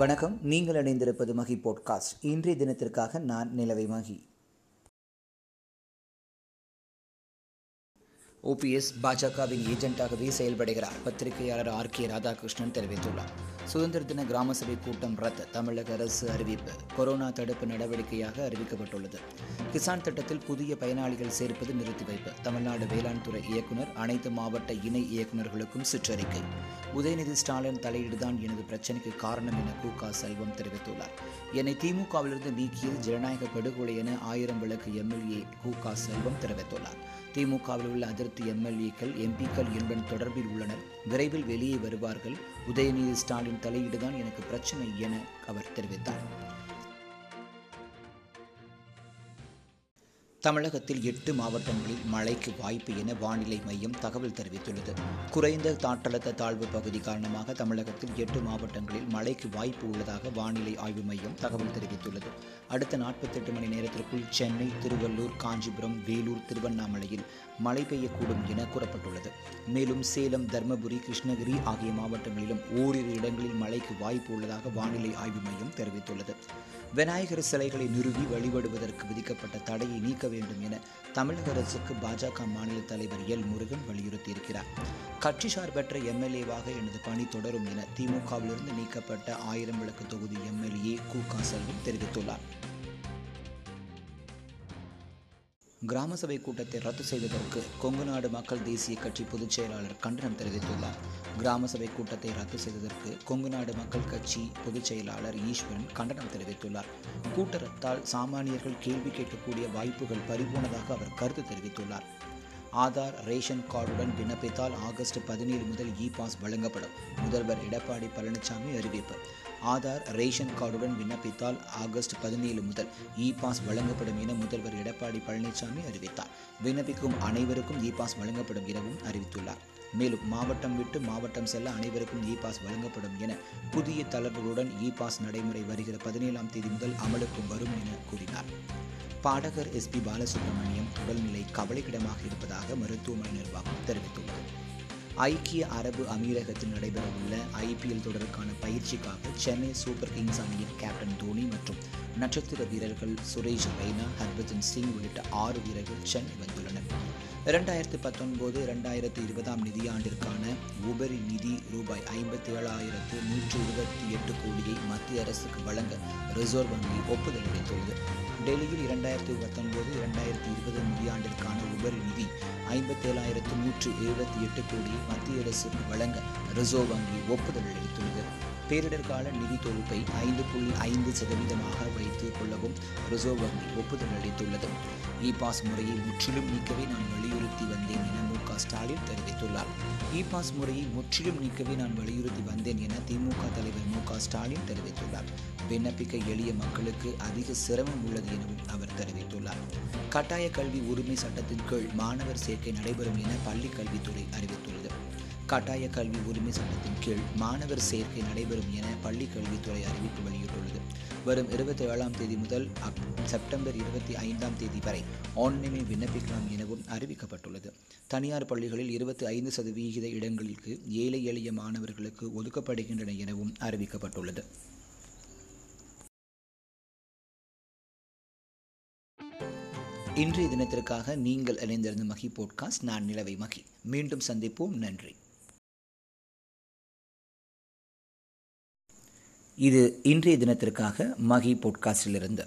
வணக்கம். நீங்கள் இணைந்திருப்பது மகி போட்காஸ்ட் இன்றைய தினத்திற்காக நான் நிலவை மகி. ஓபிஎஸ் பாஜகவின் ஏஜென்ட்டாகவே செயல்படுகிறார். பத்திரிகையாளர் ஆர் கே ராதாகிருஷ்ணன் தெரிவித்துள்ளார். சுதந்திர தின கிராம சபை கூட்டம் ரத்து தமிழக அரசு அறிவிப்பு கொரோனா தடுப்பு நடவடிக்கையாக அறிவிக்கப்பட்டுள்ளது. கிசான் திட்டத்தில் புதிய பயனாளிகள் சேர்ப்பது நிறுத்தி வைப்பு தமிழ்நாடு வேளாண் துறை இயக்குநர் அனைத்து மாவட்ட இணை இயக்குநர்களுக்கும் சுற்றறிக்கை. உதயநிதி ஸ்டாலின் தலையீடுதான் எனது பிரச்சனைக்கு காரணம் என கு. க. செல்வம் தெரிவித்துள்ளார். என்னை திமுகவிலிருந்து நீக்கியது ஜனநாயக படுகொலை என ஆயிரம் விளக்கு எம்எல்ஏ கு. க. செல்வம் தெரிவித்துள்ளார். திமுகவில் உள்ள அதிர் அதிருப்தி எம்எல்ஏக்கள் எம்பிக்கள் என்னுடன் தொடர்பில் உள்ளனர். விரைவில் வெளியே வருவார்கள். உதயநிதி ஸ்டாலின் தலையீடுதான் எனக்கு பிரச்சனை என அவர் தெரிவித்தார். தமிழகத்தில் எட்டு மாவட்டங்களில் மழைக்கு வாய்ப்பு என வானிலை மையம் தகவல் தெரிவித்துள்ளது. குறைந்த காற்றழுத்த தாழ்வு பகுதி காரணமாக தமிழகத்தில் எட்டு மாவட்டங்களில் மழைக்கு வாய்ப்பு உள்ளதாக வானிலை ஆய்வு மையம் தகவல் தெரிவித்துள்ளது. அடுத்த நாற்பத்தெட்டு மணி நேரத்திற்குள் சென்னை திருவள்ளூர் காஞ்சிபுரம் வேலூர் திருவண்ணாமலையில் மழை பெய்யக்கூடும் என கூறப்பட்டுள்ளது. மேலும் சேலம் தர்மபுரி கிருஷ்ணகிரி ஆகிய மாவட்டங்களிலும் ஓரிரு இடங்களில் மழைக்கு வாய்ப்பு உள்ளதாக வானிலை ஆய்வு மையம் தெரிவித்துள்ளது. விநாயகர் சிலைகளை நிறுவி வழிபடுவதற்கு விதிக்கப்பட்ட தடையை நீக்க வேண்டும் என தமிழக அரசுக்கு பாஜக மாநில தலைவர் எல். முருகன் வலியுறுத்தியிருக்கிறார். கட்சி சார்பற்ற எம்எல்ஏவாக எனது பணி தொடரும் என திமுகவிலிருந்து நீக்கப்பட்ட ஆயிரம் விளக்கு தொகுதி எம்எல்ஏ கு. க. தெரிவித்துள்ளார். கிராம சபை கூட்டத்தை ரத்து செய்ததற்கு கொங்குநாடு மக்கள் தேசிய கட்சி பொதுச் செயலாளர் கண்டனம் தெரிவித்துள்ளார். கிராம சபை கூட்டத்தை ரத்து செய்ததற்கு கொங்குநாடு மக்கள் கட்சி பொதுச் செயலாளர் ஈஸ்வரன் கண்டனம் தெரிவித்துள்ளார். கூட்டரத்தால் சாமானியர்கள் கேள்வி கேட்கக்கூடிய வாய்ப்புகள் பறிபோனதாக அவர் கருத்து தெரிவித்துள்ளார். ஆதார் ரேஷன் கார்டுடன் விண்ணப்பித்தால் ஆகஸ்ட் பதினேழு முதல் இ பாஸ் வழங்கப்படும். முதல்வர் எடப்பாடி பழனிசாமி அறிவிப்பு. ஆதார் ரேஷன் கார்டுடன் விண்ணப்பித்தால் ஆகஸ்ட் பதினேழு முதல் இ பாஸ் வழங்கப்படும் என முதல்வர் எடப்பாடி பழனிசாமி அறிவித்தார். விண்ணப்பிக்கும் அனைவருக்கும் இ பாஸ் வழங்கப்படும் எனவும் அறிவித்துள்ளார். மேலும் மாவட்டம் விட்டு மாவட்டம் செல்ல அனைவருக்கும் இ பாஸ் வழங்கப்படும் என புதிய தளர்வுகளுடன் இ பாஸ் நடைமுறை வருகிற பதினேழாம் தேதி முதல் அமலுக்கும் வரும் என கூறினார். பாடகர் எஸ் பி பாலசுப்ரமணியம் உடல்நிலை கவலைக்கிடமாக இருப்பதாக மருத்துவமனை நிர்வாகம் ஐக்கிய அரபு அமீரகத்தில் நடைபெறவுள்ள ஐபிஎல் தொடருக்கான பயிற்சிக்காக சென்னை சூப்பர் கிங்ஸ் அணியின் கேப்டன் தோனி மற்றும் நட்சத்திர வீரர்கள் சுரேஷ் ரெய்னா ஹர்பஜன் சிங் உள்ளிட்ட ஆறு வீரர்கள் சென்னை வந்துள்ளனர். இரண்டாயிரத்தி பத்தொன்பது இரண்டாயிரத்தி இருபதாம் நிதியாண்டிற்கான உபரி நிதி ரூபாய் ஐம்பத்தி ஏழாயிரத்து நூற்றி இருபத்தி எட்டு கோடியை மத்திய அரசுக்கு வழங்க ரிசர்வ் வங்கி ஒப்புதல் அளித்துள்ளது. டெல்லியில் இரண்டாயிரத்தி பத்தொன்பது இரண்டாயிரத்தி இருபது நிதியாண்டிற்கான உபரி நிதி ஐம்பத்தேழாயிரத்து நூற்று எழுபத்தி எட்டு கோடியை மத்திய அரசுக்கு வழங்க ரிசர்வ் வங்கி ஒப்புதல் அளித்துள்ளது. பேரிடர் கால நிதி தொகுப்பை ஐந்து புள்ளி ஐந்து சதவீதமாக வைத்துக் கொள்ளவும் ரிசர்வ் வங்கி ஒப்புதல் அளித்துள்ளது. இ பாஸ் முறையை முற்றிலும் நீக்கவே நான் வலியுறுத்தி வந்தேன் என மு க ஸ்டாலின் தெரிவித்துள்ளார். இ பாஸ் முறையை முற்றிலும் நீக்கவே நான் வலியுறுத்தி வந்தேன் என திமுக தலைவர் மு க ஸ்டாலின் தெரிவித்துள்ளார். விண்ணப்பிக்க எளிய மக்களுக்கு அதிக சிரமம் உள்ளது எனவும் அவர் தெரிவித்துள்ளார். கட்டாய கல்வி உரிமை சட்டத்தின் கீழ் மாணவர் சேர்க்கை நடைபெறும் என பள்ளிக் கல்வித்துறை அறிவித்துள்ளது. கட்டாய கல்வி உரிமை சட்டத்தின் கீழ் மாணவர் சேர்க்கை நடைபெறும் என பள்ளி கல்வித்துறை அறிவிப்பு வெளியிட்டுள்ளது. வரும் இருபத்தி ஏழாம் தேதி முதல் செப்டம்பர் இருபத்தி ஐந்தாம் தேதி வரை ஆன்லைனில் விண்ணப்பிக்கலாம் எனவும் அறிவிக்கப்பட்டுள்ளது. தனியார் பள்ளிகளில் இருபத்தி ஐந்து சதவிகித இடங்களுக்கு ஏழை எளிய மாணவர்களுக்கு ஒதுக்கப்படுகின்றன எனவும் அறிவிக்கப்பட்டுள்ளது. இன்றைய தினத்திற்காக நீங்கள் இணைந்திருந்த மகி போட்காஸ்ட் நான் நிலவை மகி. மீண்டும் சந்திப்போம். நன்றி. இது இன்றைய தினத்திற்காக மகி போட்காஸ்டிலிருந்து